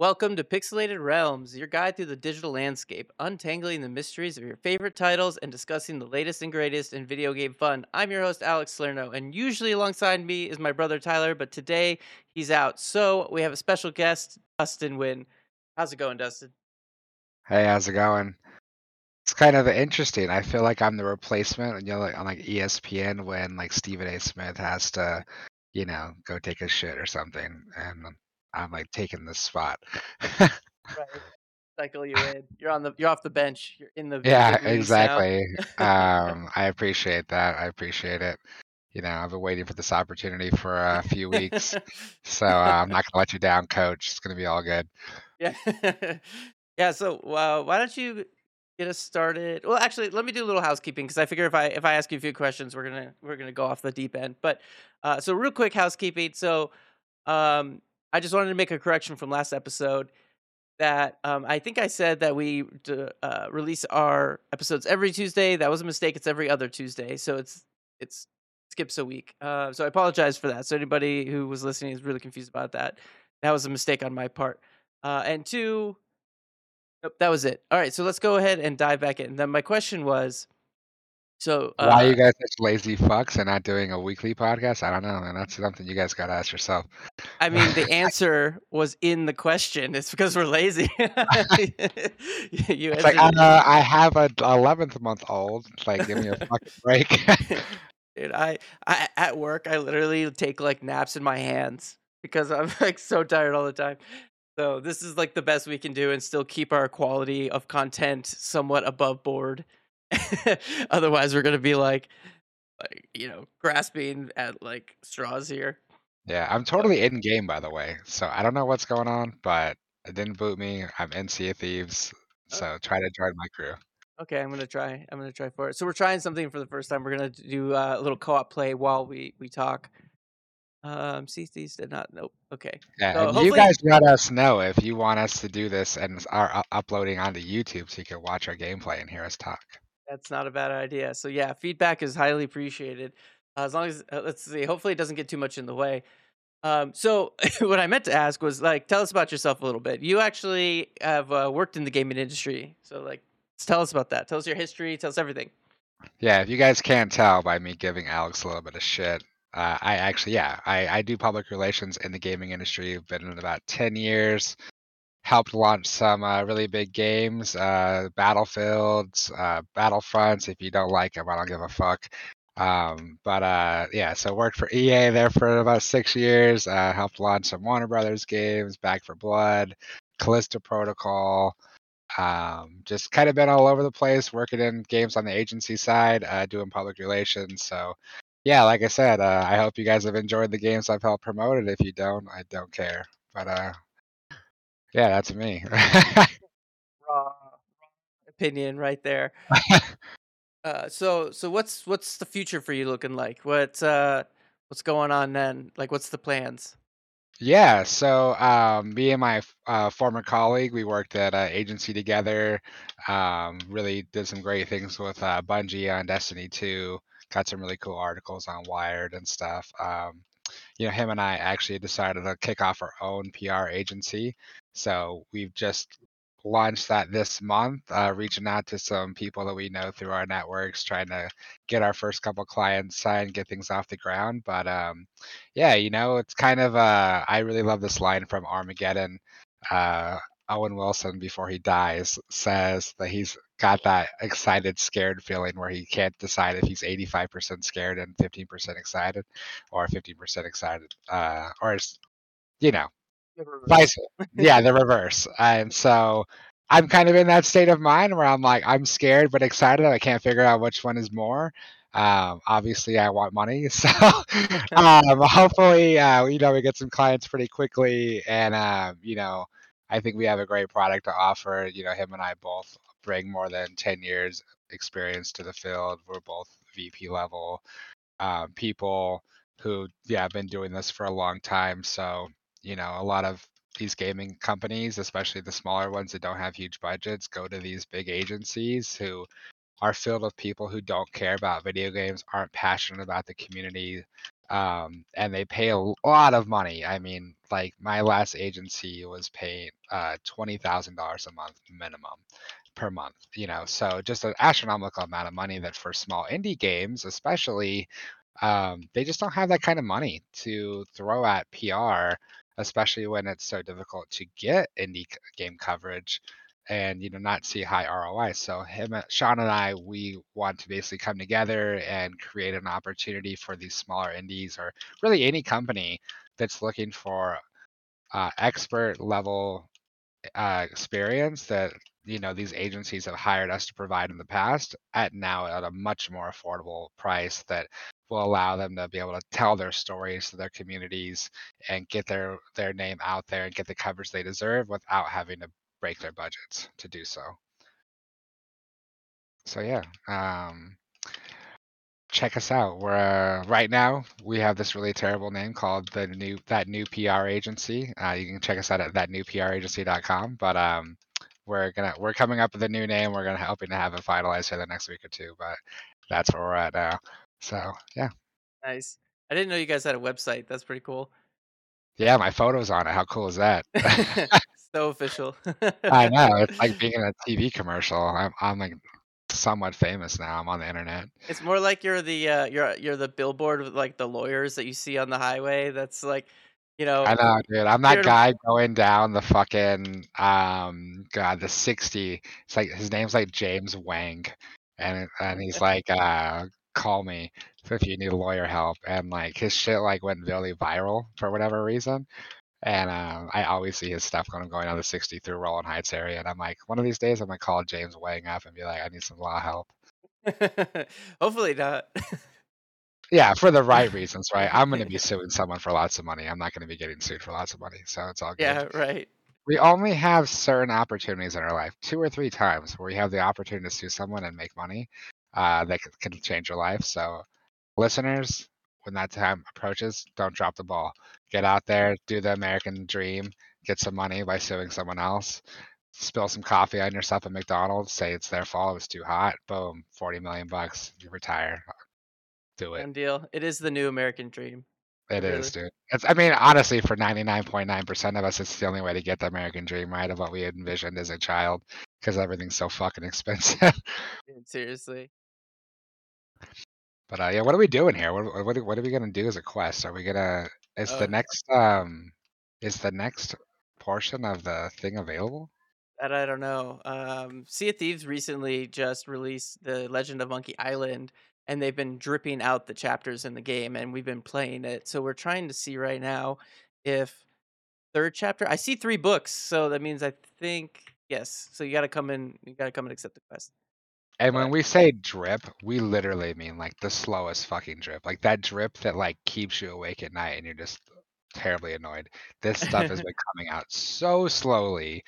Welcome to Pixelated Realms, your guide through the digital landscape, untangling the mysteries of your favorite titles and discussing the latest and greatest in video game fun. I'm your host, Alex Salerno, and usually alongside me is my brother Tyler, but today he's out. So we have a special guest, Dustin Wynn. How's it going, Dustin? Hey, how's it going? It's kind of interesting. I feel like I'm the replacement, you know, like on like ESPN when like Stephen A. Smith has to, you know, go take a shit or something, and I'm like taking this spot. Right. Cycle you in. You're on the. You're off the bench. You're in the. Yeah, big leagues now. exactly. Um, I appreciate that. I appreciate it. You know, I've been waiting for this opportunity for a few weeks, so uh, I'm not gonna let you down, coach. It's gonna be all good. yeah. yeah. So uh, why don't you get us started? Well, actually, let me do a little housekeeping because I figure if I if I ask you a few questions, we're gonna we're gonna go off the deep end. But uh, so real quick housekeeping. So um, I just wanted to make a correction from last episode that um, I think I said that we uh, release our episodes every Tuesday. That was a mistake. It's every other Tuesday, so it's it's skips a week. Uh, so I apologize for that. So anybody who was listening is really confused about that. That was a mistake on my part. Uh, and two, nope, that was it. All right, so let's go ahead and dive back in. Then my question was, so Why are uh, you guys such lazy fucks and not doing a weekly podcast? I don't know, and that's something you guys gotta ask yourself. I mean, the answer was in the question. It's because we're lazy. you like, uh, I have a 11th month old. It's like, give me a fucking break. Dude, I, I at work I literally take like naps in my hands because I'm like so tired all the time. So this is like the best we can do and still keep our quality of content somewhat above board. Otherwise, we're gonna be like, like you know, grasping at like straws here. Yeah, I'm totally in game, by the way. So I don't know what's going on, but it didn't boot me. I'm in Sea of Thieves, oh, so try to join my crew. okay, I'm gonna try. I'm gonna try for it. So we're trying something for the first time. We're gonna do uh, a little co-op play while we we talk. Um, CCs did not. Nope. Okay. Yeah, So and you guys let us know if you want us to do this and are uploading onto YouTube so you can watch our gameplay and hear us talk. That's not a bad idea. So yeah, feedback is highly appreciated. Uh, as long as uh, let's see, hopefully it doesn't get too much in the way. Um, so what I meant to ask was like, tell us about yourself a little bit. You actually have uh, worked in the gaming industry, so like, tell us about that. Tell us your history. Tell us everything. Yeah, if you guys can't tell by me giving Alex a little bit of shit, uh, I actually, yeah, I, I do public relations in the gaming industry. I've been in about 10 years. Helped launch some uh, really big games, uh, Battlefields, uh, Battlefronts. If you don't like them, I don't give a fuck. Um, but uh, yeah, so worked for EA there for about six years. Uh, helped launch some Warner Brothers games, Back 4 Blood, Callisto Protocol. Um, just kind of been all over the place, working in games on the agency side, uh, doing public relations. So yeah, like I said, uh, I hope you guys have enjoyed the games I've helped promote. It. If you don't, I don't care. But uh, yeah, that's me. Raw opinion right there. Uh, so so what's what's the future for you looking like? What uh, what's going on then? Like, what's the plans? yeah, so um, me and my uh, former colleague, we worked at an agency together. Um, really did some great things with uh, Bungie on Destiny 2. Got some really cool articles on Wired and stuff. Um, you know, him and I actually decided to kick off our own PR agency. So we've just launched that this month, uh, reaching out to some people that we know through our networks, trying to get our first couple clients signed, get things off the ground. But um, yeah, you know, it's kind of uh, I really love this line from Armageddon. Uh, Owen Wilson, before he dies, says that he's got that excited, scared feeling where he can't decide if he's 85% scared and 15% excited, or 15% excited, uh, or you know, vice yeah the reverse. And so i'm kind of in that state of mind where i'm like i'm scared but excited i can't figure out which one is more. Um, obviously i want money so um, hopefully uh, you know we get some clients pretty quickly and um, you know i think we have a great product to offer. You know him and i both bring more than 10 years experience to the field. We're both vp level um, people who yeah have been doing this for a long time. So you know a lot of these gaming companies especially the smaller ones that don't have huge budgets go to these big agencies who are filled with people who don't care about video games aren't passionate about the community um, and they pay a lot of money. I mean, like my last agency was paying uh, twenty thousand dollars a month minimum per month. You know, so just an astronomical amount of money that for small indie games, especially, um, they just don't have that kind of money to throw at PR, especially when it's so difficult to get indie game coverage and you know not see high ROI. So him, Sean, and I, we want to basically come together and create an opportunity for these smaller indies or really any company that's looking for uh, expert level uh, experience that you know these agencies have hired us to provide in the past at now at a much more affordable price that will allow them to be able to tell their stories to their communities and get their their name out there and get the coverage they deserve without having to break their budgets to do so. So yeah, um, check us out. We're uh, right now we have this really terrible name called the new that new PR agency. Uh, you can check us out at thatnewpragency.com. But um, we're gonna we're coming up with a new name. We're gonna hoping to have it finalized here the next week or two. But that's where we're at now. So yeah. Nice. I didn't know you guys had a website. That's pretty cool. Yeah, my photo's on it. How cool is that? so official. I know. It's like being in a TV commercial. I'm I'm like somewhat famous now. I'm on the internet. It's more like you're the uh, you're you're the billboard with like the lawyers that you see on the highway. That's like, you know. I know, dude. I'm that guy going down the fucking um god the 60. It's like his name's like James Wang, and and he's like uh call me if you need lawyer help and like his shit like went really viral for whatever reason and um, I always see his stuff going going on the 60 through Rowland Heights area, and I'm like, one of these days I'm gonna call James Wang up and be like, I need some law help. Hopefully not. yeah, for the right reasons, right? I'm gonna be suing someone for lots of money. I'm not gonna be getting sued for lots of money, so it's all good. Yeah, right. We only have certain opportunities in our life, two or three times, where we have the opportunity to sue someone and make money uh, that can change your life. So, listeners, when that time approaches, don't drop the ball. Get out there, do the American dream, get some money by suing someone else, spill some coffee on yourself at McDonald's, say it's their fault, it was too hot, boom, 40 million bucks, you retire. Do it. Done deal. It is the new American dream. It really. is, dude. It's, I mean, honestly, for 99.9% of us, it's the only way to get the American dream, right? Of what we envisioned as a child, because everything's so fucking expensive. Seriously. But uh, yeah, what are we doing here? What what what are we gonna do as a quest? Are we gonna? Is the oh. next um, is the next portion of the thing available? That I don't know. Um, sea of Thieves recently just released the Legend of Monkey Island, and they've been dripping out the chapters in the game, and we've been playing it. So we're trying to see right now if third chapter. I see three books, so that means I think yes. So you got to come in. You got to come and accept the quest. And when we say drip, we literally mean like the slowest fucking drip. Like that drip that like keeps you awake at night and you're just terribly annoyed. This stuff has been coming out so slowly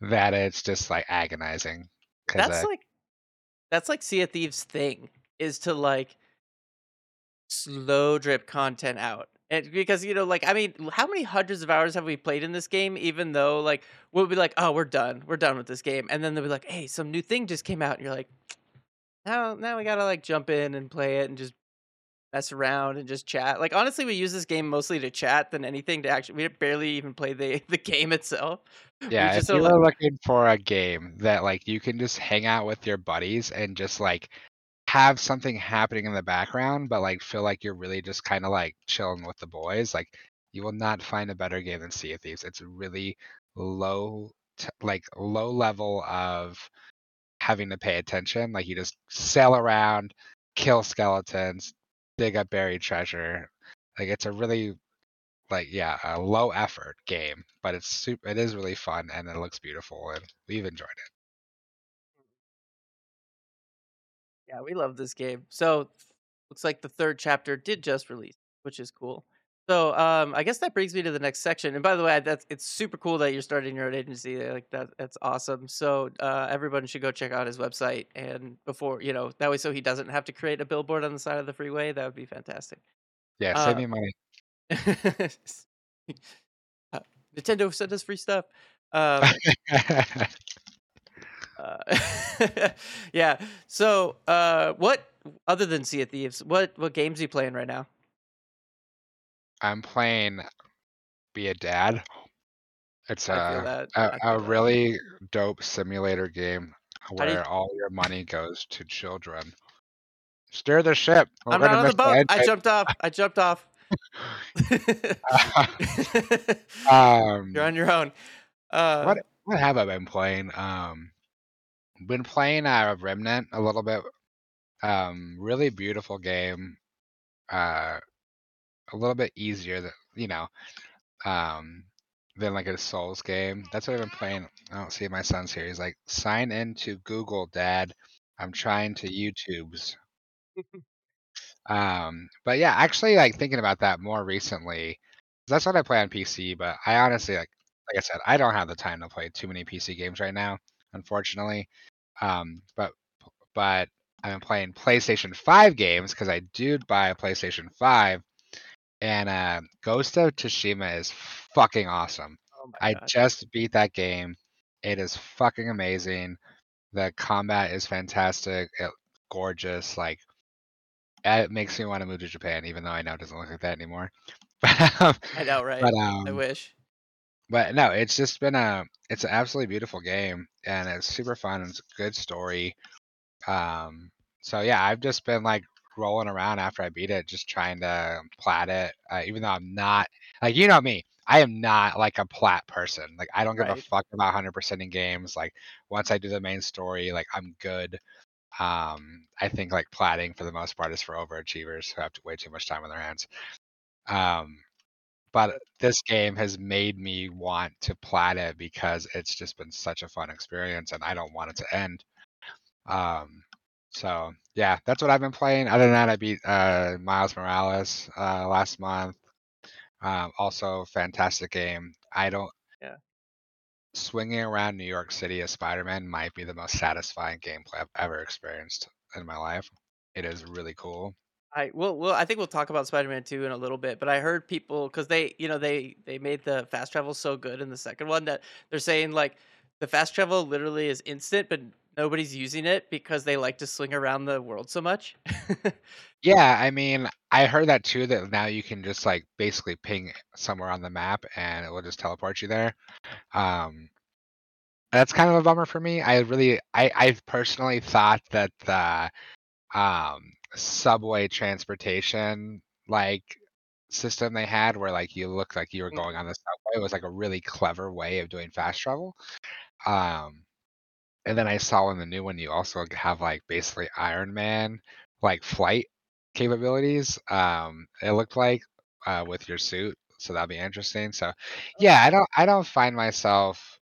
that it's just like agonizing. That's uh, like that's like Sea of Thieves thing is to like slow drip content out. And because you know, like I mean, how many hundreds of hours have we played in this game? Even though like we'll be like, oh, we're done, we're done with this game, and then they'll be like, hey, some new thing just came out, and you're like, now now we gotta like jump in and play it and just mess around and just chat. Like honestly, we use this game mostly to chat than anything to actually. We barely even play the the game itself. Yeah, if you're like, looking for a game that like you can just hang out with your buddies and just like have something happening in the background, but like feel like you're really just kind of like chilling with the boys, like you will not find a better game than Sea of Thieves. It's really low, t- like low level of having to pay attention. Like you just sail around, kill skeletons, dig up buried treasure. Like it's a really like yeah, a low effort game, but it's super it is really fun and it looks beautiful and we've enjoyed it. Yeah, we love this game. So looks like the third chapter did just release, which is cool. So, um, I guess that brings me to the next section. And by the way, that's it's super cool that you're starting your own agency. Like that, that's awesome. So, uh, everyone should go check out his website. And before, you know, that way, so he doesn't have to create a billboard on the side of the freeway. That would be fantastic. Yeah, save uh, me money. uh, Nintendo sent us free stuff. Um, uh, yeah. So, uh, what other than Sea of Thieves, what what games are you playing right now? I'm playing Be a Dad. It's a a I a feel that. really dope simulator game do you where all your money goes to children. Steer the ship. We're I'm not on the miss the boat. I jumped off. I jumped off. You're Um, on your own. Uh, what what have I been playing? Um, been playing uh, Remnant a little bit. Um, really beautiful game. Uh, a little bit easier than you know. Um, than like a Souls game. That's what I've been playing. I don't see my son's here. He's like, sign into Google, Dad. I'm trying to YouTube's. Um, but yeah, actually, like thinking about that more recently, that's what I play on PC. But I honestly, like, like I said, I don't have the time to play too many PC games right now, unfortunately. Um, but but I've been playing PlayStation 5 games because I do buy a PlayStation 5, and uh, Ghost of Tsushima is fucking awesome. oh I just beat that game. It is fucking amazing. The combat is fantastic. It, gorgeous. Like it makes me want to move to Japan, even though I know it doesn't look like that anymore. but I know, right? but I um, wish. But no, it's just been a it's an absolutely beautiful game, and it's super fun. And it's a good story. Um, so yeah, I've just been like rolling around after I beat it, just trying to plat it. Uh, even though I'm not like you know me, I am not like a plat person. Like I don't give a Right. fuck about 100% in games. Like once I do the main story, like I'm good. Um, I think like platting for the most part is for overachievers who have way too much time on their hands. Um, but this game has made me want to plat it because it's just been such a fun experience, and I don't want it to end. Um, so yeah, that's what I've been playing. Other than that, I beat uh, Miles Morales uh, last month. Um, also, fantastic game. I don't. Yeah. Swinging around New York City as Spider-Man might be the most satisfying gameplay I've ever experienced in my life. It is really cool. I well, well, I think we'll talk about Spider-Man 2 in a little bit, but I heard people because they, you know, they they made the fast travel so good in the second one that they're saying like the fast travel literally is instant, but nobody's using it because they like to swing around the world so much. Yeah, I mean, I heard that too, that now you can just like basically ping somewhere on the map and it will just teleport you there. Um, that's kind of a bummer for me. I really, I, I personally thought that the um, subway transportation like system they had, where like you look like you were going on the subway, it was like a really clever way of doing fast travel. Um, and then I saw in the new one you also have like basically Iron Man like flight capabilities. Um, it looked like uh, with your suit, so that'd be interesting. So, yeah, I don't I don't find myself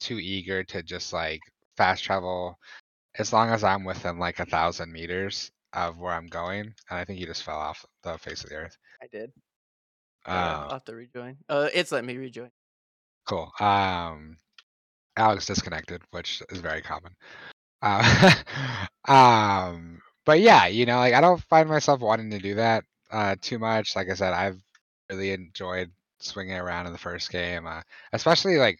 too eager to just like fast travel as long as I'm within like a thousand meters of where I'm going. And I think you just fell off the face of the earth. I did. Uh, I'll have to rejoin. Uh, it's let me rejoin. cool. Um, Alex disconnected, which is very common. Uh, um, but yeah, you know, like I don't find myself wanting to do that uh, too much. Like I said, I've really enjoyed swinging around in the first game, uh, especially like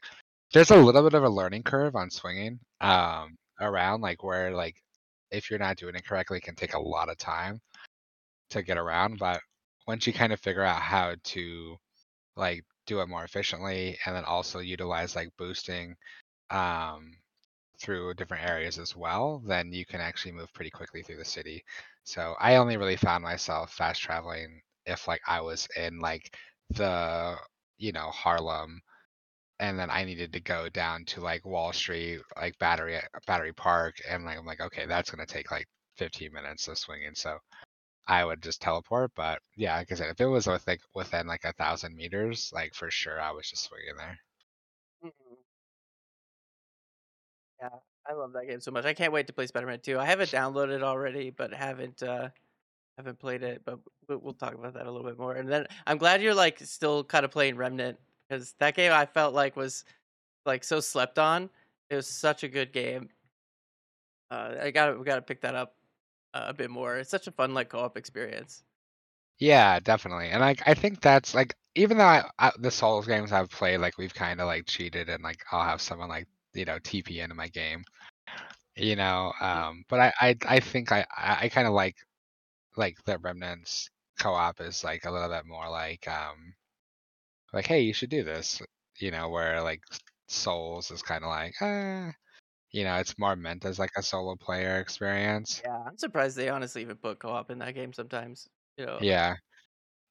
there's a little bit of a learning curve on swinging um, around, like where like if you're not doing it correctly, it can take a lot of time to get around. But once you kind of figure out how to like do it more efficiently, and then also utilize like boosting um, through different areas as well, then you can actually move pretty quickly through the city. So I only really found myself fast traveling if like I was in like the you know Harlem and then I needed to go down to like Wall Street, like Battery Battery Park, and like I'm like, okay, that's gonna take like 15 minutes of swinging. So I would just teleport. But yeah, like I said, if it was with like within like a thousand meters, like for sure, I was just swinging there. Mhm. Yeah, I love that game so much. I can't wait to play Spider-Man 2. I have it downloaded already, but haven't uh haven't played it. But we'll talk about that a little bit more. And then I'm glad you're like still kind of playing Remnant because that game I felt like was like so slept on. It was such a good game. Uh, I got we got to pick that up uh, a bit more. It's such a fun like co-op experience. Yeah, definitely. And like I think that's like even though I, I the Souls games I've played, like we've kind of like cheated and like I'll have someone like you know TP into my game, you know. Mm. Um, but I I I think I I, I kind of like like the Remnant's co-op is like a little bit more like um like hey you should do this you know where like Souls is kind of like uh you know it's more meant as like a solo player experience. Yeah, I'm surprised they honestly even put co-op in that game sometimes. You know, Yeah,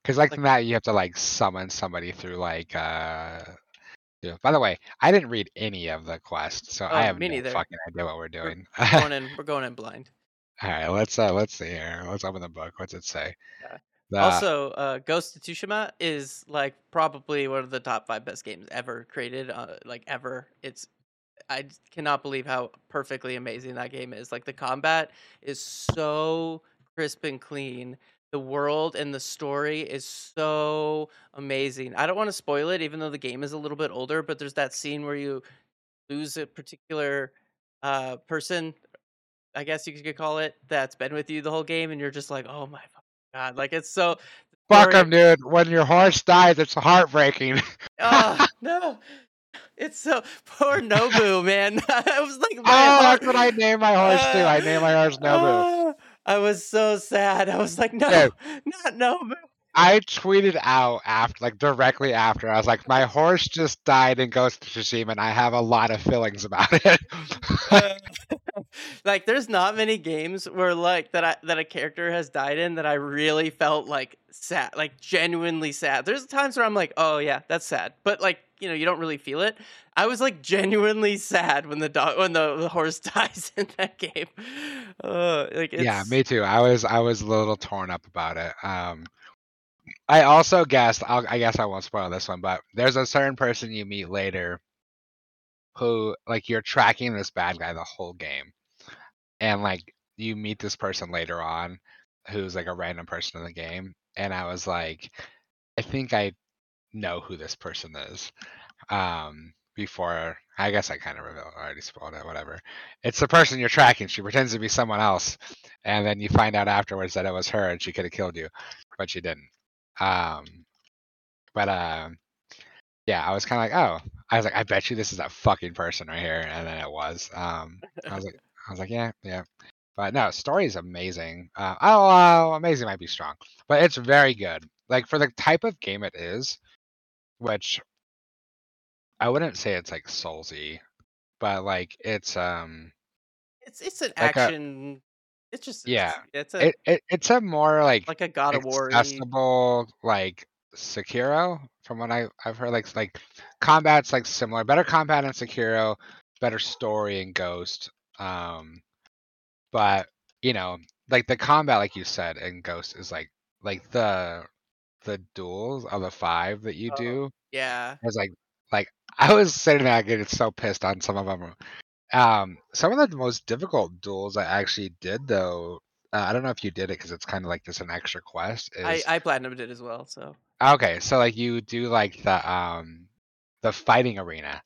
because like like that you have to like summon somebody through like uh. yeah. By the way, I didn't read any of the quests, so I oh, have me no neither. fucking idea what we're We're doing. we're going in we're going in blind. All right, let's uh let's see here. Let's open the book. What's it say? Yeah. Also, uh, Ghost of Tsushima is like probably one of the top five best games ever created. Uh, like ever, it's I cannot believe how perfectly amazing that game is. Like the combat is so crisp and clean. The world and the story is so amazing. I don't want to spoil it, even though the game is a little bit older. But there's that scene where you lose a particular uh, person, I guess you could call it, that's been with you the whole game, and you're just like, oh my god! Like it's so fuck. 'em, dude. When your horse dies, it's heartbreaking. Oh no! It's so poor Nobu, man. I was like, Oh, heart. that's what I named my horse too. I named my horse Nobu. Ah, I was so sad. I was like, no, Dude, not Nobu. I tweeted out after, like directly after. I was like, my horse just died in Ghost of Tsushima, and I have a lot of feelings about it. Uh, like, there's not many games where like that I that a character has died in that I really felt like sad, like genuinely sad. There's times where I'm like, oh yeah, that's sad, but like you know, you don't really feel it. I was like genuinely sad when the dog when the, the horse dies in that game. Uh, like yeah, me too. I was I was a little torn up about it. Um, I also guessed. I'll, I guess I won't spoil this one, but there's a certain person you meet later who like you're tracking this bad guy the whole game and like you meet this person later on who's like a random person in the game and i was like i think i know who this person is um before i guess i kind of revealed already spoiled it whatever it's the person you're tracking she pretends to be someone else and then you find out afterwards that it was her and she could have killed you but she didn't um but um yeah, I was kind of like, oh, I was like, I bet you this is that fucking person right here, and then it was. Um, I was like, I was like, yeah, yeah, but no, story is amazing. Uh, oh, uh, amazing might be strong, but it's very good. Like for the type of game it is, which I wouldn't say it's like Soulsy, but like it's um it's it's an like a action. It's just yeah, it's, it's a it, it it's a more like like a God of War. accessible like Sekiro from what I I've heard like like combat's like similar better combat in Sekiro better story in Ghost um but you know like the combat like you said in Ghost is like like the the duels of the five that you Oh do yeah, it's like like I was sitting there getting so pissed on some of them um some of the most difficult duels I actually did though uh, I don't know if you did it because it's kind of like just an extra quest I is I platinumed it as well. So. Okay, so like you do like the um the fighting arena,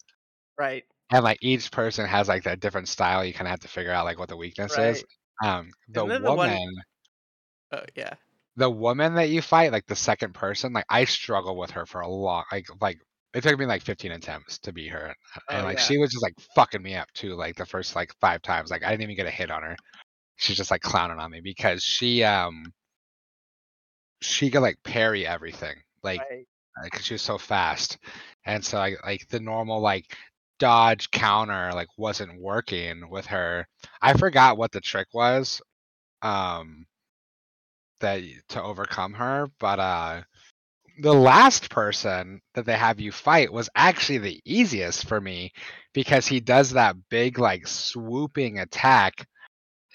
right, and like each person has like that different style. You kind of have to figure out like what the weakness is. Um, the and then the one. woman, Oh yeah. the woman that you fight, like the second person, like I struggled with her for a long, like like it took me like 15 attempts to beat her, Oh and like yeah. she was just like fucking me up too. Like the first like five times, like I didn't even get a hit on her. She's just like clowning on me because she um she could like parry everything. Like Right. because she was so fast, and so like like the normal like dodge counter like wasn't working with her. I forgot what the trick was, um, that to overcome her, but uh, the last person that they have you fight was actually the easiest for me because he does that big like swooping attack.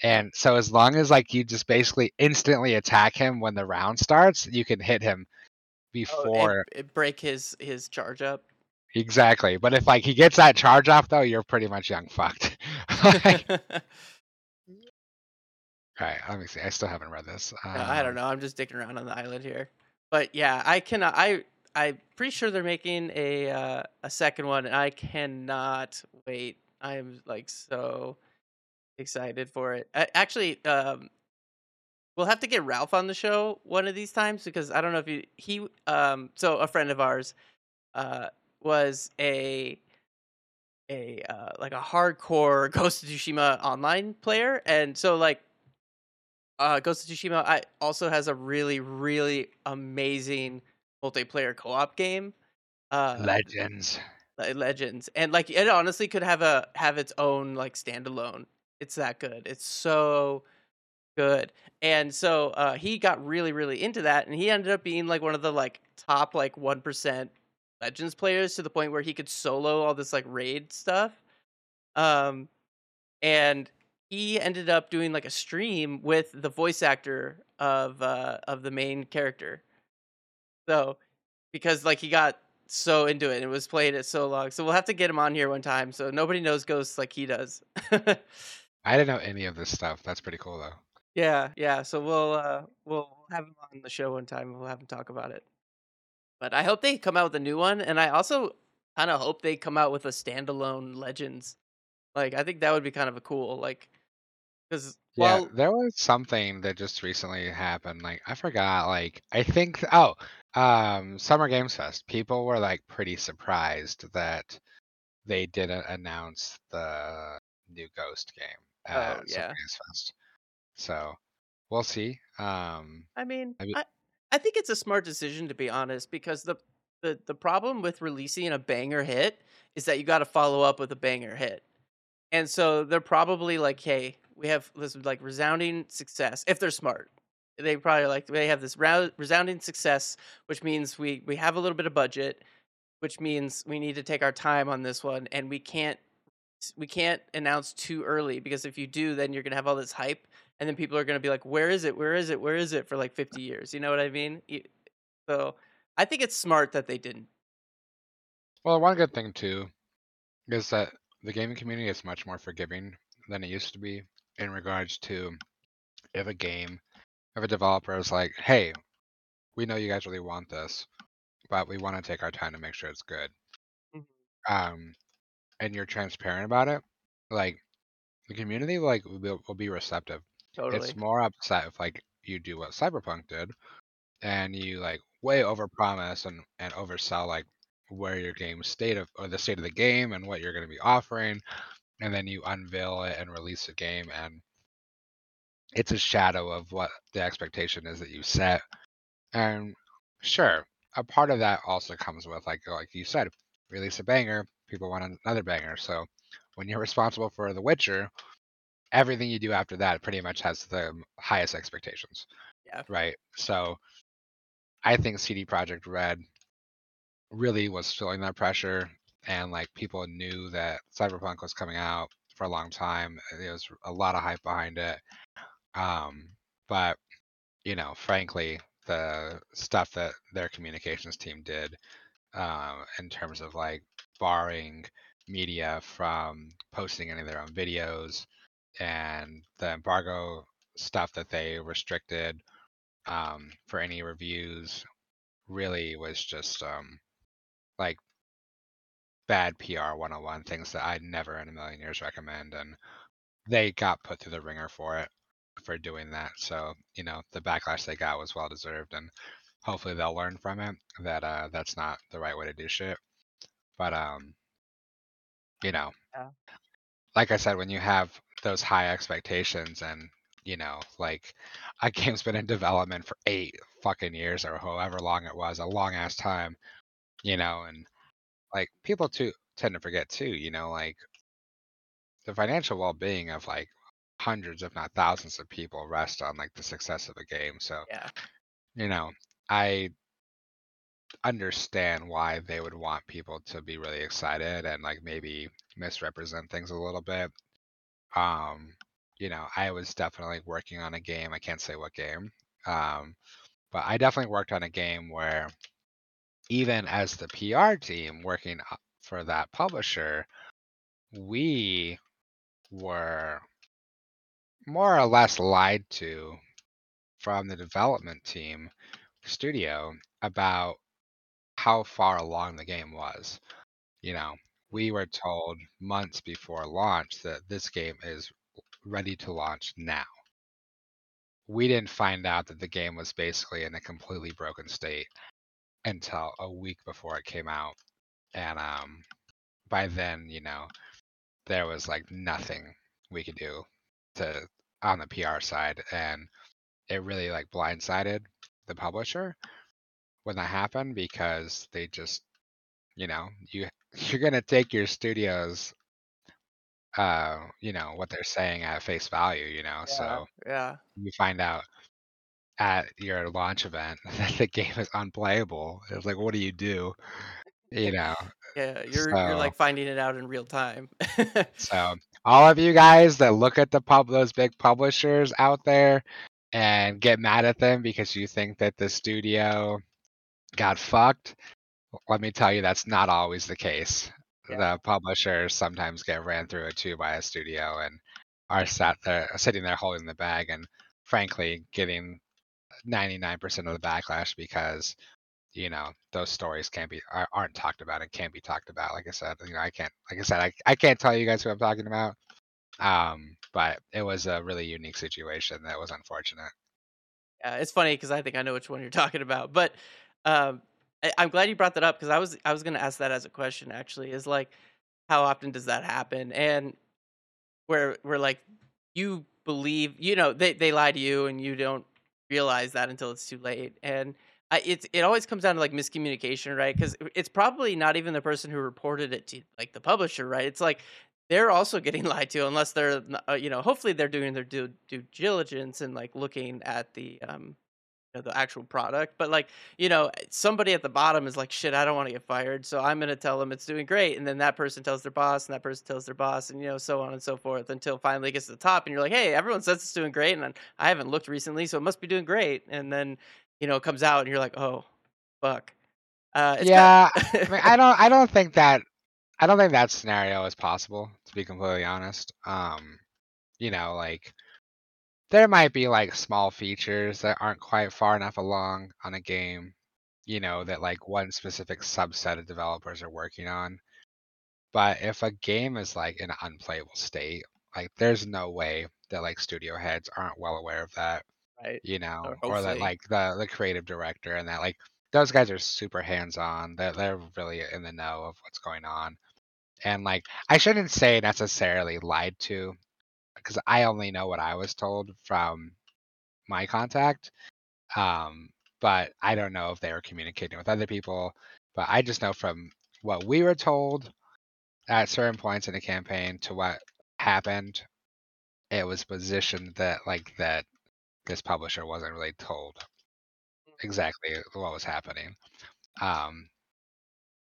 And so as long as like you just basically instantly attack him when the round starts, you can hit him Oh, before it break his his charge up. Exactly. But if like he gets that charge off though, you're pretty much young fucked. Like- Alright, let me see. I still haven't read this. No, I don't Um, know. I'm just dicking around on the island here. But yeah, I cannot. I I'm pretty sure they're making a uh, a second one, and I cannot wait. I am like so excited for it. I, actually, um, we'll have to get Ralph on the show one of these times because I don't know if you he um so a friend of ours uh was a a uh, like a hardcore Ghost of Tsushima online player, and so like Uh, Ghost of Tsushima I also has a really, really amazing multiplayer co-op game, uh, Legends. Legends, and, like, it honestly could have a have its own, like, standalone. It's that good. It's so good, and so, uh, he got really, really into that, and he ended up being, like, one of the, like, top, like, 1% Legends players to the point where he could solo all this, like, raid stuff. Um, and he ended up doing, like, a stream with the voice actor of, uh, of the main character. So, because, like, he got so into it and it was played it so long, so we'll have to get him on here one time so nobody knows Ghosts like he does. I didn't know any of this stuff. That's pretty cool, though. Yeah, yeah, so we'll, uh, we'll have him on the show one time, and we'll have him talk about it. But I hope they come out with a new one, and I also kinda hope they come out with a standalone Legends. Like, I think that would be kind of a cool, like 'cause Yeah, while there was something that just recently happened, like, I forgot, like, I think oh, um, Summer Games Fest. People were, like, pretty surprised that they didn't announce the new Ghost game Oh, at Summer yeah. Games Fest. So, we'll see, um, I mean, I mean I think it's a smart decision, to be honest, because the the the problem with releasing a banger hit is that you gotta follow up with a banger hit. And so they're probably like, "Hey, we have this, like, resounding success" if they're smart. They probably, like, they have this resounding success, which means we we have a little bit of budget, which means we need to take our time on this one, and we can't we can't announce too early, because if you do, then you're gonna have all this hype, and then people are gonna be like, "Where is it? Where is it? Where is it?" for, like, 50 years, you know what I mean? So, I think it's smart that they didn't. Well, one good thing too is that the gaming community is much more forgiving than it used to be in regards to if a game if a developer is like, "Hey, we know you guys really want this, but we wanna take our time to make sure it's good." Mhm. Um, and you're transparent about it, like, the community, like, will be will be receptive. It's more upset if, like, you do what Cyberpunk did, and you, like, way overpromise and and oversell, like, where your game's state of or the state of the game and what you're gonna be offering, and then you unveil it and release a game, and it's a shadow of what the expectation is that you set. And sure, a part of that also comes with, like like you said, release a banger, people want another banger. So when you're responsible for The Witcher, everything you do after that pretty much has the highest expectations, Yeah. right? So I think CD Projekt Red really was feeling that pressure, and, like, people knew that Cyberpunk was coming out for a long time. There was a lot of hype behind it. Um, but, you know, frankly, the stuff that their communications team did, uh, in terms of, like, barring media from posting any of their own videos and the embargo stuff that they restricted, um, for any reviews really was just, um, like bad PR 101, things that I'd never in a million years recommend, and they got put through the ringer for it, for doing that. So, you know, the backlash they got was well deserved, and hopefully they'll learn from it that, uh, that's not the right way to do shit. But, um you know, Yeah. like I said, when you have those high expectations and, you know, like, a game's been in development for 8 fucking years or however long it was, a long ass time, you know, and, like, people too tend to forget too, you know, like the financial well-being of, like, hundreds, if not thousands of people rest on, like, the success of a game. So, Yeah. you know, I understand why they would want people to be really excited and, like, maybe misrepresent things a little bit. Um, you know, I was definitely working on a game, I can't say what game, um, but I definitely worked on a game where even as the PR team working, for that publisher, we were more or less lied to from the development team studio about how far along the game was. You know, we were told months before launch that this game is ready to launch now. We didn't find out that the game was basically in a completely broken state until a week before it came out, and, um, by then, you know, there was, like, nothing we could do to on the PR side, and it really, like, blindsided the publisher when that happened because they just you know, you you're gonna take your studio's uh, you know, what they're saying at face value, you know, Yeah, so yeah. you find out at your launch event that the game is unplayable. It's like, what do you do? You know? Yeah, you're you're, like, finding it out in real time. so, all of you guys that look at the pub those big publishers out there and get mad at them because you think that the studio got fucked, let me tell you that's not always the case. Yeah. The publishers sometimes get ran through it too by a studio and are sat there sitting there holding the bag and frankly getting 99% of the backlash because you know those stories can't be are, aren't talked about and can't be talked about like i said you know i can't like i said I, I can't tell you guys who i'm talking about um but it was a really unique situation that was unfortunate Yeah, it's funny because I think I know which one you're talking about, but, um, I I'm glad you brought that up because I was I was gonna ask that as a question actually, is, like, how often does that happen? And where where, like, you believe you know, they they lie to you and you don't realize that until it's too late, and I it's it always comes down to, like, miscommunication, right because it's probably not even the person who reported it to, like, the publisher, right? It's like they're also getting lied to unless they're uh, you know, hopefully they're doing their due due diligence and, like, looking at the, um, you know, the actual product, but, like, you know, eh, somebody at the bottom is like, "Shit, I don't wanna get fired, so I'm gonna tell them it's doing great," and then that person tells their boss, and that person tells their boss, and, you know, so on and so forth until finally it gets to the top, and you're like, "Hey, everyone says it's doing great, and I haven't looked recently, so it must be doing great," and then, you know, it comes out and you're like, "Oh, fuck." Uh, it's kind yeah i mean i don't i don't think that i don't think that scenario is possible to be completely honest um you know like there might be like small features that aren't quite far enough along on a game you know that like one specific subset of developers are working on But if a game is, like, in an unplayable state, like, there's no way that, like, studio heads aren't well aware of that, right, you know, or or that, like, the the creative director and that, like, those guys are super hands-on. They're they're really in the know of what's going on. And, like, I shouldn't say necessarily lied to, because I only know what I was told from my contact. Um, but I don't know if they were communicating with other people. But I just know from what we were told at certain points in the campaign to what happened, it was positioned that like that this publisher wasn't really told exactly what was happening. Um,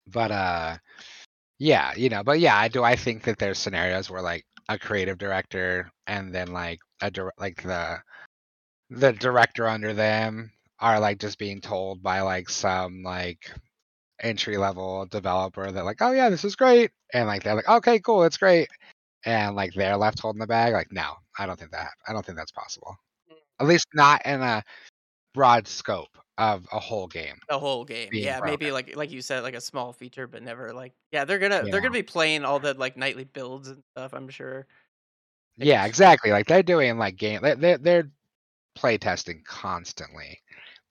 but uh, yeah, you know, but yeah, I do. I think that there's scenarios where like a creative director and then like a dir- like the the director under them are like just being told by like some like entry level developer that like, oh yeah, this is great, and like they're like, okay, cool, it's great, and like they're left holding the bag. Like, no, I don't think that. I don't think that's possible. Mm. At least not in a broad scope of a whole game A whole game, yeah, maybe like like you said, like a small feature, but never like yeah, they're gonna You they're gonna be playing all the, like, nightly builds and stuff, I'm sure, making Yeah, exactly. Like they're doing like game. They're they're, they're play testing constantly.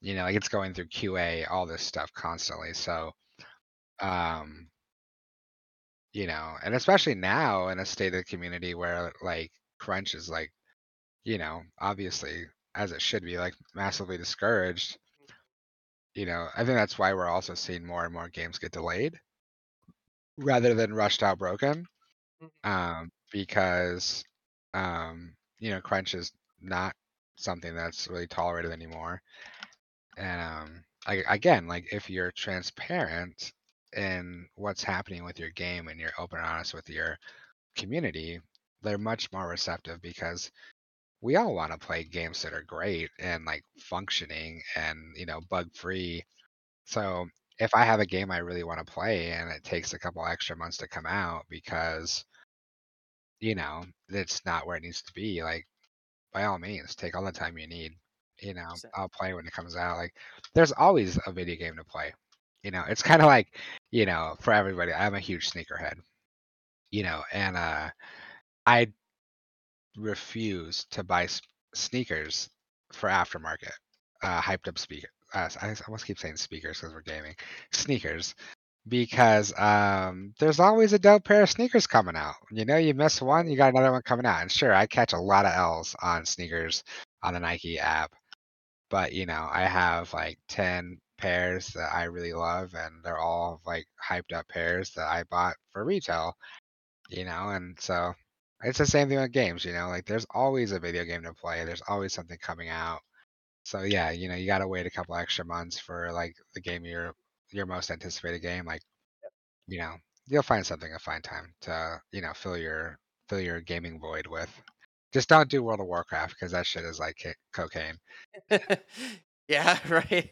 You know, like it's going through QA, all this stuff constantly. So, um, you know, and especially now in a state of the community where like crunch is like you know, obviously, as it should be, like, massively discouraged, you know, I think that's why we're also seeing more and more games get delayed rather than rushed out broken, Mhm, um, because, um, you know, crunch is not something that's really tolerated anymore. And, um, I, again, like, if you're transparent in what's happening with your game and you're open and honest with your community, they're much more receptive because we all want to play games that are great and like functioning and you know bug free so if i have a game i really want to play and it takes a couple extra months to come out because you know it's not where it needs to be like by all means take all the time you need you know 100%. i'll play when it comes out like there's always a video game to play you know it's kind of like you know for everybody i'm a huge sneakerhead you know and uh i refuse to buy sneakers for aftermarket, uh, hyped up speakers. Uh, I almost keep saying speakers because we're gaming. Sneakers, because um, there's always a dope pair of sneakers coming out. You know, you miss one, you got another one coming out. And sure, I catch a lot of L's on sneakers on the Nike app. but, you know, I have, like, 10 pairs that I really love, and they're all, like, hyped up pairs that I bought for retail, you know, and so it's the same thing with games, you know, like, there's always a video game to play, there's always something coming out. So, yeah, you know, you gotta wait a couple extra months for, like, the game your your most anticipated game, like, you know, you'll find something a fine time to, you know, fill your fill your gaming void with. Just don't do World of Warcraft because that shit is like ca cocaine. Yeah, right.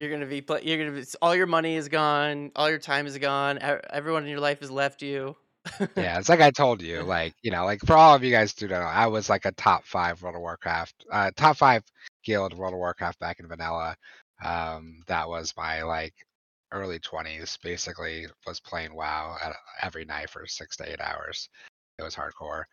You're gonna be pla you're gonna be all your money is gone, all your time is gone, everyone in your life has left you. Yeah, it's like I told you, like, you know, like, for all of you guys who don't know, I was like a top 5 World of Warcraft uh, top 5 guild World of Warcraft back in vanilla. Um, that was my, like, early 20s, basically, was playing WoW at every night for 6 to 8 hours. It was hardcore.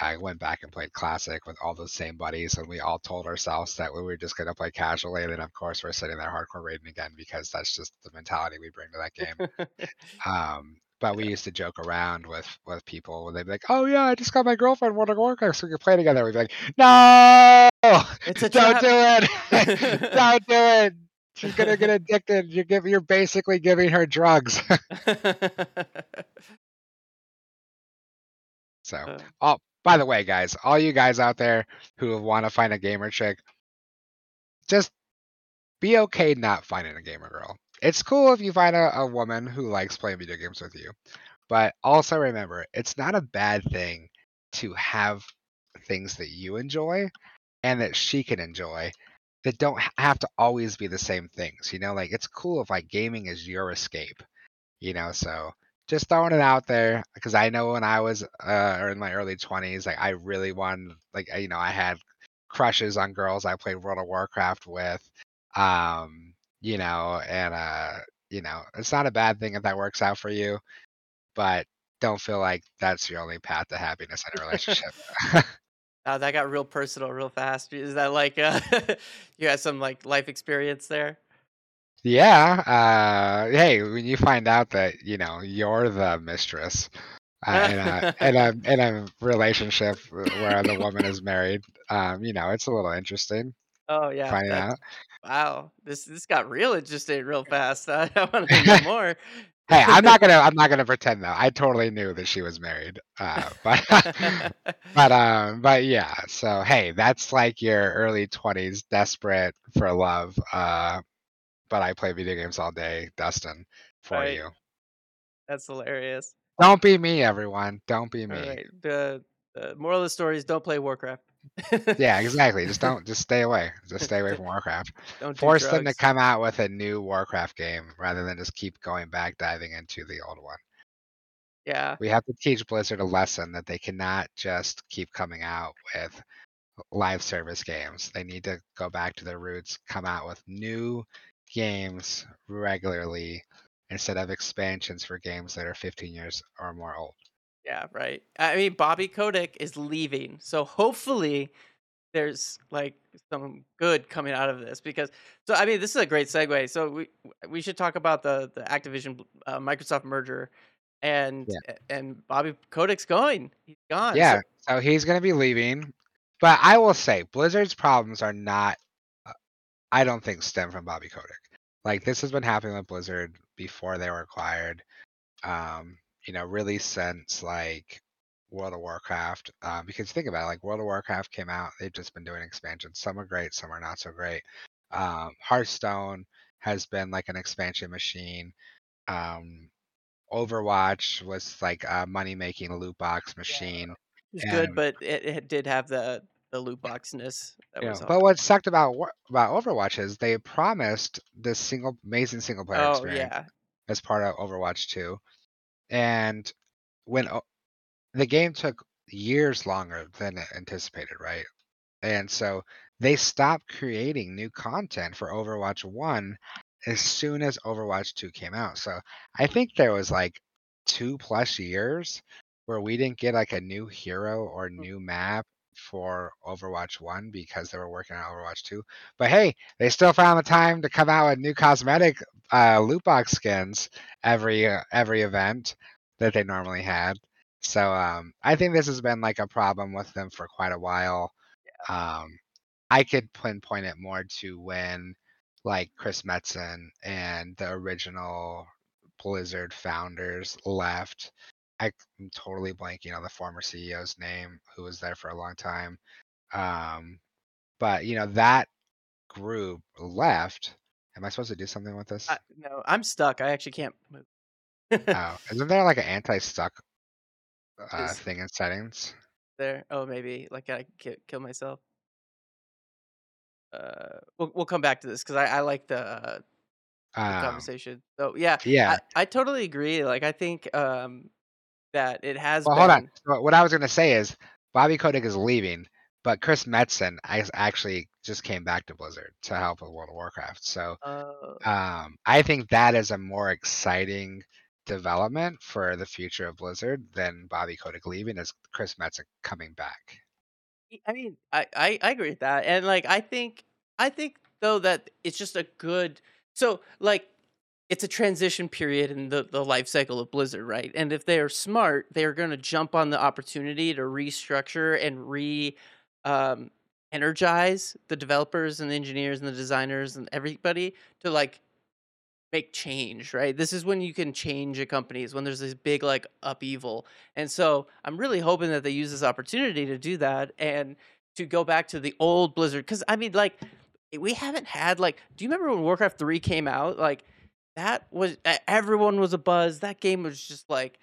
I went back and played Classic with all those same buddies, and we all told ourselves that we were just gonna play casually, and then, of course, we're sitting there hardcore raiding again because that's just the mentality we bring to that game. Um, but we used to joke around with with people when they'd be like, "Oh, yeah, I just got my girlfriend World of Warcraft so we can play together." We'd be like, "No! It's a Don't do it! Don't do it! She's gonna get addicted. You're giv you're basically giving her drugs." So, oh, by the way, guys, all you guys out there who wanna find a gamer chick just be okay not finding a gamer girl. It's cool if you find a a woman who likes playing video games with you, but also remember, it's not a bad thing to have things that you enjoy and that she can enjoy that don't have to always be the same things, you know? Like, it's cool if, like, gaming is your escape, you know? So, just throwing it out there because I know when I was, uh, in my early 20s, like, I really wanted like, you know, I had crushes on girls I played World of Warcraft with, um, you know, and, uh, you know, it's not a bad thing if that works out for you, but don't feel like that's your only path to happiness in a relationship. Oh, that got real personal real fast. Is that like, uh, you had some, like, life experience there? Yeah, uh, hey, when you find out that, you know, you're the mistress, uh, in a in a in a relationship where the woman is married, um, you know, it's a little interesting Oh, yeah, finding out. wow, this this got real interesting real fast. I I wanna know more. Hey, I'm not gonna I'm not gonna pretend though, I totally knew that she was married, uh, but but, um, but yeah, so, hey, that's like your early 20s desperate for love, uh, but I play video games all day, Dustin, for Right. you. That's hilarious. Don't be me, everyone, don't be me. Alright, the the moral of the story is don't play Warcraft. Yeah, exactly, just don't just stay away, just stay away from Warcraft. don't do Force them to come out with a new Warcraft game rather than just keep going back diving into the old one. Yeah. We have to teach Blizzard a lesson that they cannot just keep coming out with live service games. They need to go back to their roots, come out with new games regularly instead of expansions for games that are 15 years or more old. Yeah, right. I mean, Bobby Kotick is leaving, so hopefully there's, like, some good coming out of this because so, I mean, this is a great segue. So we we should talk about the the Activision uh, Microsoft merger and Yeah. and Bobby Kotick's going. He's gone, Yeah, so he's gonna be leaving, but I will say Blizzard's problems are not, uh I don't think stem from Bobby Kotick. Like, this has been happening with Blizzard before they were acquired, um, you know, really since, like, World of Warcraft, um, because think about it, like, World of Warcraft came out, they've just been doing expansions. Some are great, some are not so great. Um, Hearthstone has been like an expansion machine. Um, Overwatch was like a money-making loot box Yeah. machine, It was good, but it it did have the the loot box-ness that You was but what sucked about about Overwatch is they promised this single amazing single player Oh, experience yeah. as part of Overwatch 2, and when O the game took years longer than anticipated, right? And so they stopped creating new content for Overwatch 1 as soon as Overwatch 2 came out. So I think there was, like, 2 plus years where we didn't get, like, a new hero or Hmm. new map for Overwatch 1 because they were working on Overwatch 2. But, hey, they still found the time to come out with new cosmetic, uh, loot box skins every, uh, every event that they normally had. So, um, I think this has been, like, a problem with them for quite a while. Yeah. Um I could pinpoint it more to when, like, Chris Metzen and the original Blizzard founders left. I am totally blanking on the former CEO's name who was there for a long time. Um, but, you know, that group left. Am I supposed to do something with this? no, I'm stuck. I actually can't move. Oh, isn't there like an anti-stuck uh, Is thing in settings? there? Oh, maybe like I ki kill myself. Uh, we'll we'll come back to this because I I like the uh, the Um, conversation. So yeah, yeah. I I totally agree. Like I think um that it has Well, hold on. So what I was gonna say is Bobby Kotick is leaving, but Chris Metzen I actually just came back to Blizzard to help with World of Warcraft. So Uh, um, I think that is a more exciting development for the future of Blizzard than Bobby Kotick leaving is Chris Metzen coming back. I mean, I, I I agree with that, and like I think I think though that it's just a good. So like it's a transition period in the, the life cycle of Blizzard, right? And if they're smart, they're going to jump on the opportunity to restructure and re um, energize the developers and the engineers and the designers and everybody to like make change, right? This is when you can change a company, is when there's this big like upheaval. And so I'm really hoping that they use this opportunity to do that and to go back to the old Blizzard. Cause I mean, like, we haven't had like, do you remember when Warcraft 3 came out? Like, that was everyone was a buzz. That game was just like,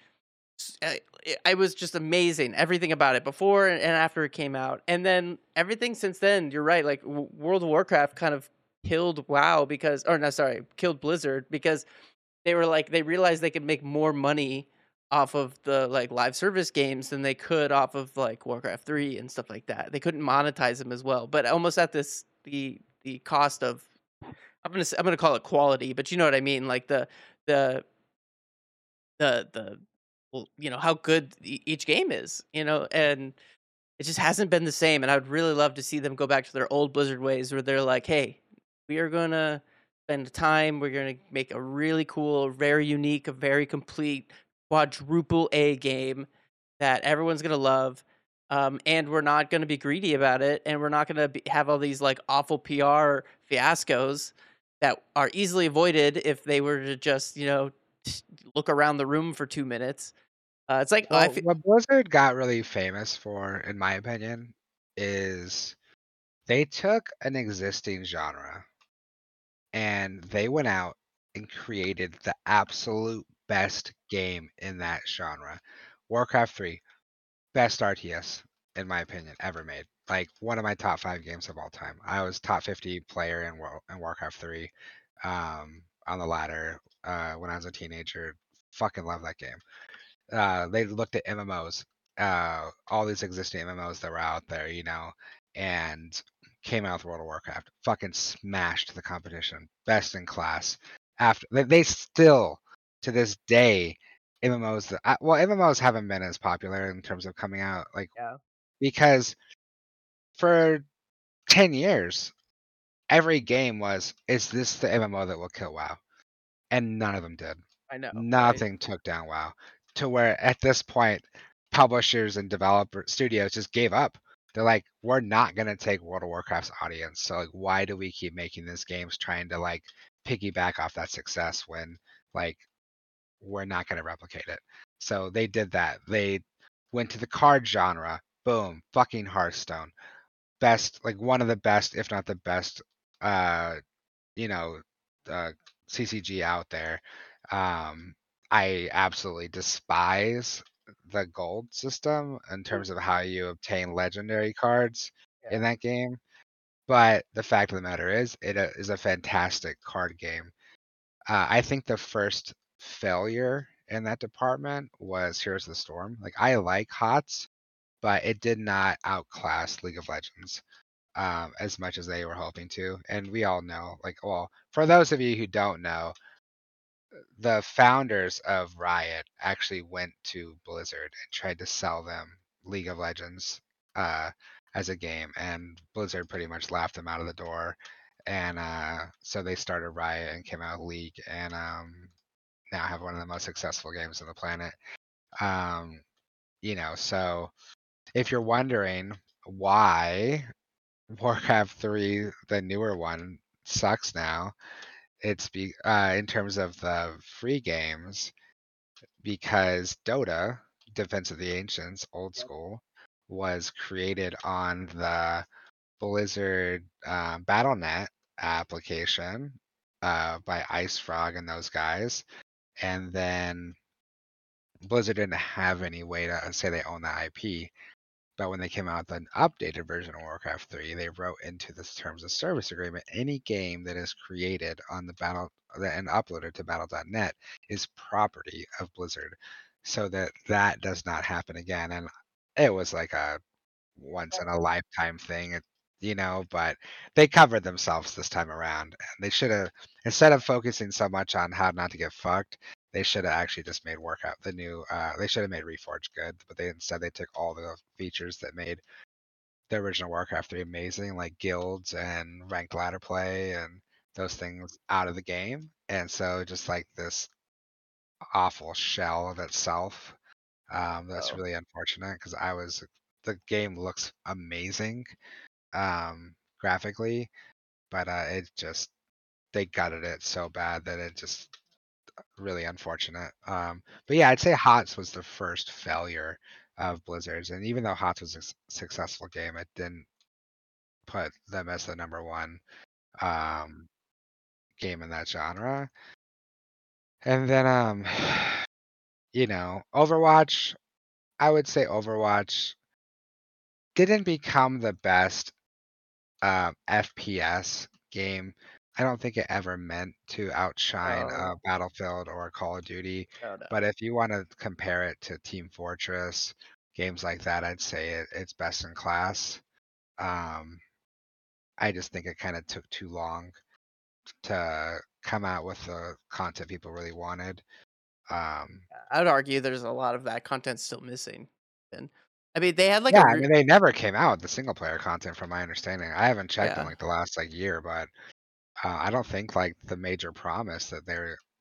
eh, it, it was just amazing. Everything about it before and and after it came out, and then everything since then. You're right. Like World of Warcraft kind of killed WoW because, or no, sorry, killed Blizzard because they were like they realized they could make more money off of the like live service games than they could off of like Warcraft 3 and stuff like that. They couldn't monetize them as well, but almost at this the the cost of I'm gonna I'm gonna call it quality, but you know what I mean, like the the the the well, you know how good each game is, you know, and it just hasn't been the same. And I would really love to see them go back to their old Blizzard ways, where they're like, "Hey, we are gonna spend time. We're gonna make a really cool, very unique, a very complete quadruple A game that everyone's gonna love." Um, and we're not going to be greedy about it, and we're not going to have all these like awful PR fiascos that are easily avoided if they were to just you know look around the room for two minutes. Uh, it's like I Well, what Blizzard got really famous for, in my opinion, is they took an existing genre and they went out and created the absolute best game in that genre. Warcraft 3, best RTS, in my opinion, ever made. Like one of my top five games of all time. I was top 50 player in, War- in Warcraft 3 um, on the ladder uh, when I was a teenager. Fucking love that game uh, they looked at MMOs, uh, all these existing MMOs that were out there, you know, and came out with World of Warcraft. Fucking smashed the competition, best in class. After they, they still, to this day, MMOs that I, well, MMOs haven't been as popular in terms of coming out, like yeah, because for ten years, every game was, is this the MMO that will kill WoW? And none of them did. I know, right? Nothing took down WoW. To where at this point, publishers and developer studios just gave up. They're like, we're not gonna take World of Warcraft's audience. So like why do we keep making these games trying to like piggyback off that success when like we're not gonna replicate it? So they did that. They went to the card genre. Boom, fucking Hearthstone. Best like one of the best, if not the best, uh, you know, uh, CCG out there. Um, I absolutely despise the gold system in terms of how you obtain legendary cards yeah, in that game. But the fact of the matter is, it uh, a fantastic card game. Uh, I think the first failure in that department was Heroes of the Storm. Like I like HOTS, but it did not outclass League of Legends um, as much as they were hoping to. And we all know, like, well, for those of you who don't know, the founders of Riot actually went to Blizzard and tried to sell them League of Legends uh, as a game, and Blizzard pretty much laughed them out of the door. And uh, so they started Riot and came out League, and um, now have one of the most successful games on the planet. Um, you know, so if you're wondering why Warcraft 3, the newer one, sucks now. It's be uh, in terms of the free games because Dota, Defense of the Ancients, old school, was created on the Blizzard uh, Battle.net application uh, by IceFrog and those guys, and then Blizzard didn't have any way to say they own the IP. But when they came out with an updated version of Warcraft 3, they wrote into the terms of service agreement any game that is created on the battle and uploaded to battle.net is property of Blizzard so that that does not happen again. And it was like a once in a lifetime thing, you know, but they covered themselves this time around. And they should have, instead of focusing so much on how not to get fucked, they should have actually just made workout the new uh they should have made reforge good but they instead they took all the features that made the original warcraft 3 amazing like guilds and ranked ladder play and those things out of the game and so just like this awful shell of itself um that's Oh. really unfortunate because i was the game looks amazing um graphically but uh it just they gutted it so bad that it just really unfortunate. Um, but yeah, I'd say HOTS was the first failure of Blizzard's, and even though HOTS was a successful game, it didn't put them as the number one um, game in that genre. And then, um, you know, Overwatch, I would say Overwatch didn't become the best um, FPS game. I don't think it ever meant to outshine uh, Oh, Battlefield or a Call of Duty. no, no. But if you want to compare it to Team Fortress, games like that, I'd say it, it's best in class. Um, I just think it kind of took too long to come out with the content people really wanted. Um, I would argue there's a lot of that content still missing. And I mean, they had like yeah, a I re- mean they never came out with the single player content, from my understanding. I haven't checked in yeah. like the last like year, but uh, I don't think like the major promise that they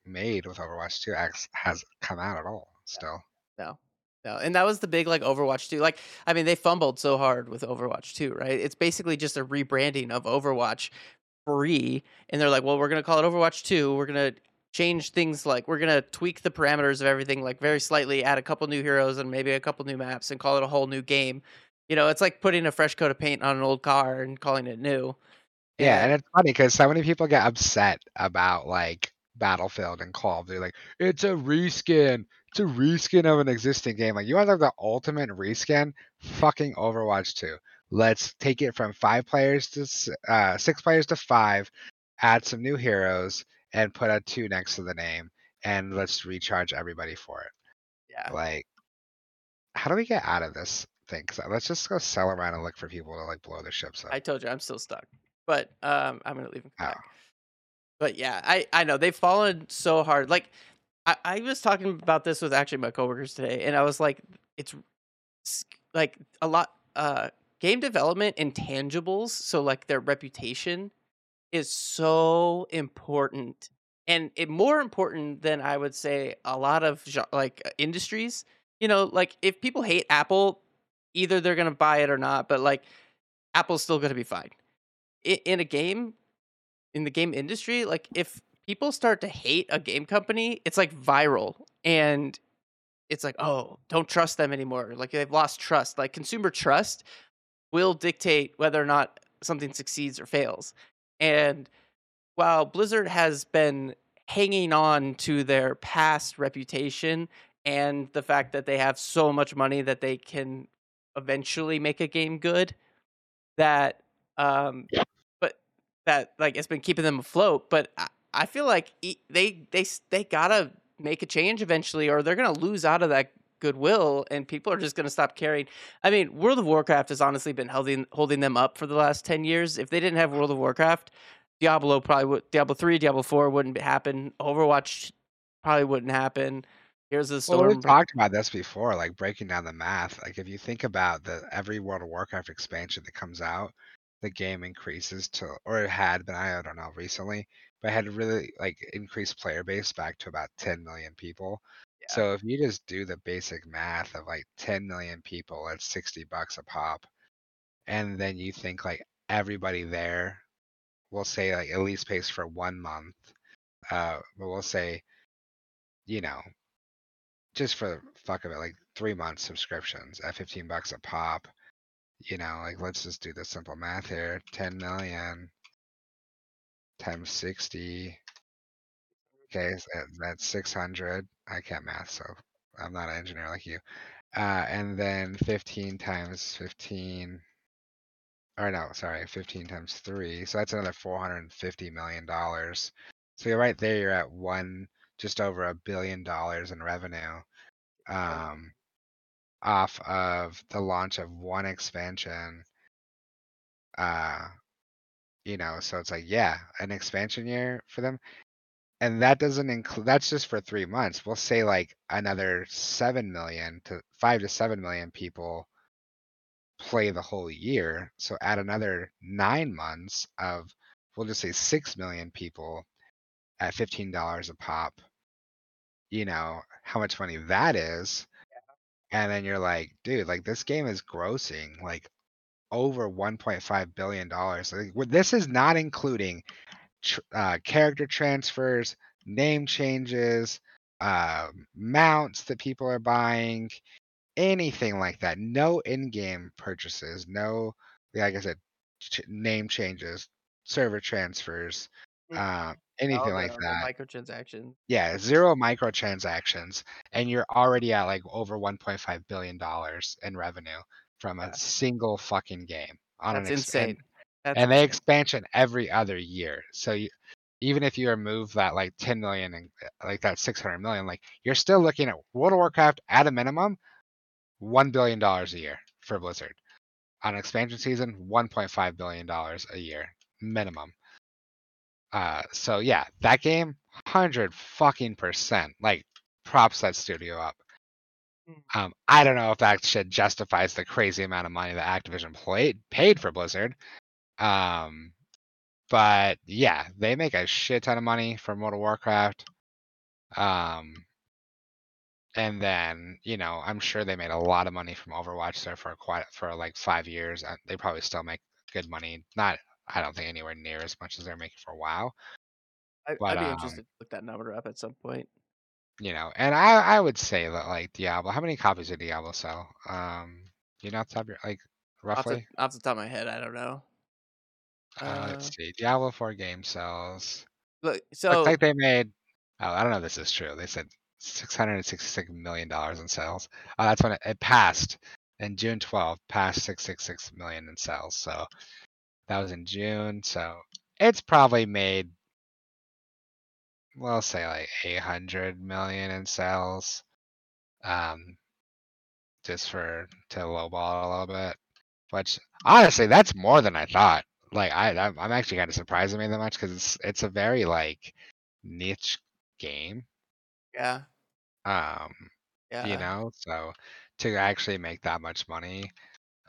made with Overwatch 2 X has come out at all. Still, No. No. And that was the big like Overwatch 2. Like, I mean, they fumbled so hard with Overwatch 2, right? It's basically just a rebranding of Overwatch free. And they're like, well, we're gonna call it Overwatch 2. We're gonna change things like we're gonna tweak the parameters of everything like very slightly, add a couple new heroes and maybe a couple new maps and call it a whole new game. You know, it's like putting a fresh coat of paint on an old car and calling it new. Yeah, and And it's funny because so many people get upset about like Battlefield and Call of Duty, like it's a reskin. It's a reskin of an existing game. Like you want to have the ultimate reskin? Fucking Overwatch 2. Let's take it from five players to s- uh, six players to five, add some new heroes, and put a two next to the name, and let's recharge everybody for it. yeah, Like, how do we get out of this thing? 'Cause, uh, let's just go sell around and look for people to like blow their ships up. I told you I'm still stuck. But um I'm gonna leave come Oh. back. But yeah, I I know they've fallen so hard. Like I, I was talking about this with actually my coworkers today, and I was like, it's like a lot uh game development intangibles, so like their reputation is so important. And it more important than I would say a lot of like uh, industries. You know, like if people hate Apple, either they're gonna buy it or not, but like Apple's still gonna be fine. In a game, in the game industry, like if people start to hate a game company, it's like viral and it's like, oh, don't trust them anymore. Like they've lost trust. Like consumer trust will dictate whether or not something succeeds or fails. And while Blizzard has been hanging on to their past reputation and the fact that they have so much money that they can eventually make a game good, that um but that like it's been keeping them afloat but i, I feel like e- they they they gotta make a change eventually or they're gonna lose out of that goodwill and people are just gonna stop caring. I mean world of warcraft has honestly been holding holding them up for the last 10 years. If they didn't have world of warcraft diablo probably would diablo 3 diablo 4 wouldn't happen. Overwatch probably wouldn't happen. Here's the Well, we've talked about this before, like breaking down the math. Like if you think about the every World of Warcraft expansion that comes out, the game increases to, or it had been, I don't know, recently, but it had really like increased player base back to about 10 million people. yeah So if you just do the basic math of like 10 million people at 60 bucks a pop, and then you think like everybody there, we'll say like at least pays for one month. Uh, but we'll say, you know, just for the fuck of it, like three month subscriptions at 15 bucks a pop. You know, like let's just do the simple math here. 10 million times 60. Okay, so that, that's 600. I can't math, so I'm not an engineer like you. Uh, and then 15 times 15. Or no, sorry, 15 times three. So that's another 450 million dollars. So you're right there. You're at one, just over a billion dollars in revenue. Um, off of the launch of one expansion. Uh, you know, so it's like, yeah, an expansion year for them. And that doesn't include, that's just for three months. We'll say like another 7 million to 5 to 7 million people play the whole year. So add another nine months of, we'll just say 6 million people at $15 a pop. You know, how much money that is. And then you're like, dude, like this game is grossing like over 1.5 billion dollars. Like, this is not including tr- uh, character transfers, name changes, uh, mounts that people are buying, anything like that. No in-game purchases, no, like I said, ch- name changes, server transfers, Mm. uh, All anything like the, the that. microtransaction. Yeah, zero microtransactions, and you're already at like over 1.5 billion dollars in revenue from a Yeah. single fucking game on That's an ex- and- insane. That's and they insane. expansion every other year. So you, even if you remove that like 10 million and uh, like that 600 million, like you're still looking at World of Warcraft at a minimum, one billion dollars a year for Blizzard. On expansion season, 1.5 billion dollars a year minimum. Uh, so yeah, that game, hundred fucking percent. Like, props that studio up. Mm. Um, I don't know if that shit justifies the crazy amount of money that Activision played paid for Blizzard. Um, but yeah, they make a shit ton of money from World of Warcraft. Um, and then you know, I'm sure they made a lot of money from Overwatch there for quite for like five years. And they probably still make good money. Not, I don't think anywhere near as much as they're making for WoW. I, but, I'd be um, interested to look that number up at some point. you know, and I I would say that like Diablo, how many copies did Diablo sell? Um, you know, off the top of your like Off the, roughly. off the top of my head, I don't know. Uh, Uh, let's see, Diablo four game sells. look, so Looks like they made. Oh, I don't know if this is true. They said six hundred and sixty-six million dollars in sales. Oh, that's when it, it passed in June twelfth, passed six six six million in sales. So that was in June. So it's probably made. We'll say like eight hundred million in sales. Um, just for to lowball a little bit. Which honestly, that's more than I thought. Like I, I'm I'm actually kind of surprised it made that much because it's it's a very like niche game. yeah, Um, yeah. you know, so to actually make that much money,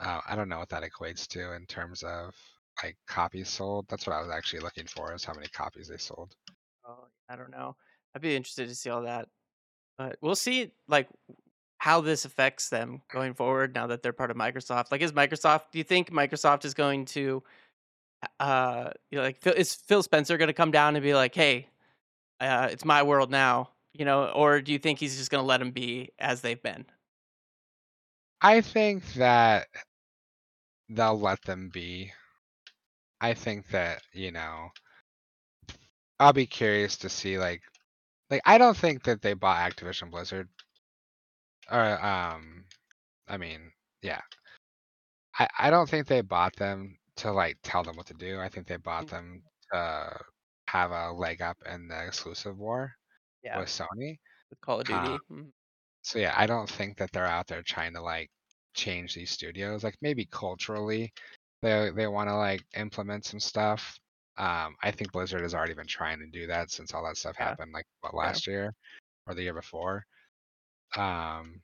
uh, I don't know what that equates to in terms of like copies sold. That's what I was actually looking for is how many copies they sold. Oh, I don't know. I'd be interested to see all that, but we'll see like how this affects them going forward now that they're part of Microsoft. Like, is Microsoft? Do you think Microsoft is going to, uh, you know, like, Phil, is Phil Spencer going to come down and be like, "Hey, uh, it's my world now," you know, or do you think he's just going to let them be as they've been? I think that they'll let them be. I think that, you know, I'll be curious to see like like I don't think that they bought Activision Blizzard. Or um I mean, yeah. I, I don't think they bought them to like tell them what to do. I think they bought Mm. them to have a leg up in the exclusive war Yeah, with Sony. with Call of uh, Duty. Mm. So yeah, I don't think that they're out there trying to like change these studios. Like maybe culturally, they they want to like implement some stuff. Um, I think Blizzard has already been trying to do that since all that stuff Yeah. happened, like what Yeah. last year or the year before. Um,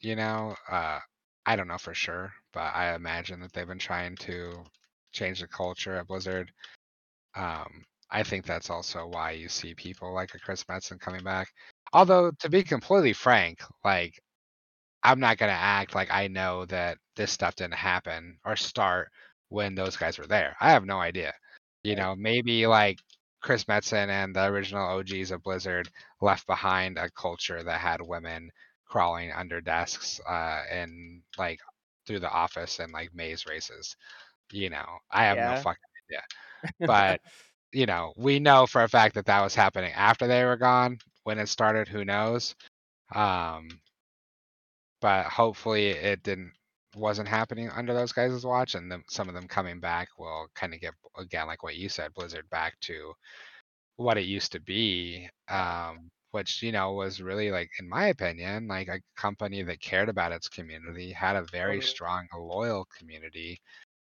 you know, uh, I don't know for sure, but I imagine that they've been trying to change the culture at Blizzard. Um, I think that's also why you see people like a Chris Metzen coming back. Although, to be completely frank, like I'm not gonna act like I know that this stuff didn't happen or start when those guys were there. I have no idea. You know, maybe like Chris Metzen and the original OGs of Blizzard left behind a culture that had women crawling under desks uh, and like through the office and like maze races. You know, I have no fucking idea. But you know, we know for a fact that that was happening after they were gone. When it started, who knows? Um, but hopefully it didn't wasn't happening under those guys' watch, and some of them coming back will kind of get again, like what you said, Blizzard back to what it used to be, um, which you know was really like, in my opinion, like a company that cared about its community, had a very strong, loyal community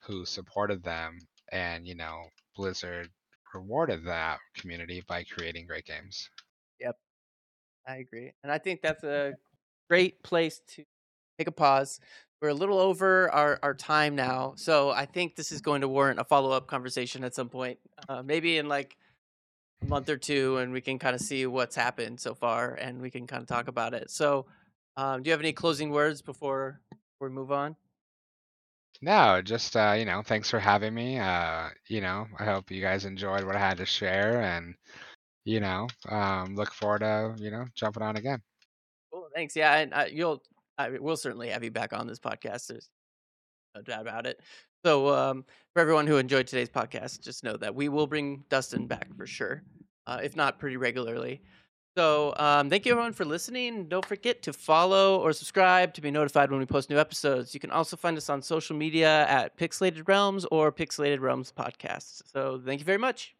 who supported them, and you know, Blizzard rewarded that community by creating great games. Yep. I agree. And I think that's a great place to take a pause. We're a little over our, our time now. So I think this is going to warrant a follow up conversation at some point, uh, maybe in like a month or two, and we can kind of see what's happened so far and we can kind of talk about it. So, um, do you have any closing words before, we move on? No, just uh, you know, thanks for having me. Uh, you know, I hope you guys enjoyed what I had to share, and you know, um, look forward to you know jumping on again. Thanks. Yeah. And uh, you'll, I will certainly have you back on this podcast. There's no doubt about it. So, um, for everyone who enjoyed today's podcast, just know that we will bring Dustin back for sure, uh, if not pretty regularly. So, um, thank you everyone for listening. Don't forget to follow or subscribe to be notified when we post new episodes. You can also find us on social media at Pixelated Realms or Pixelated Realms Podcasts. So, thank you very much.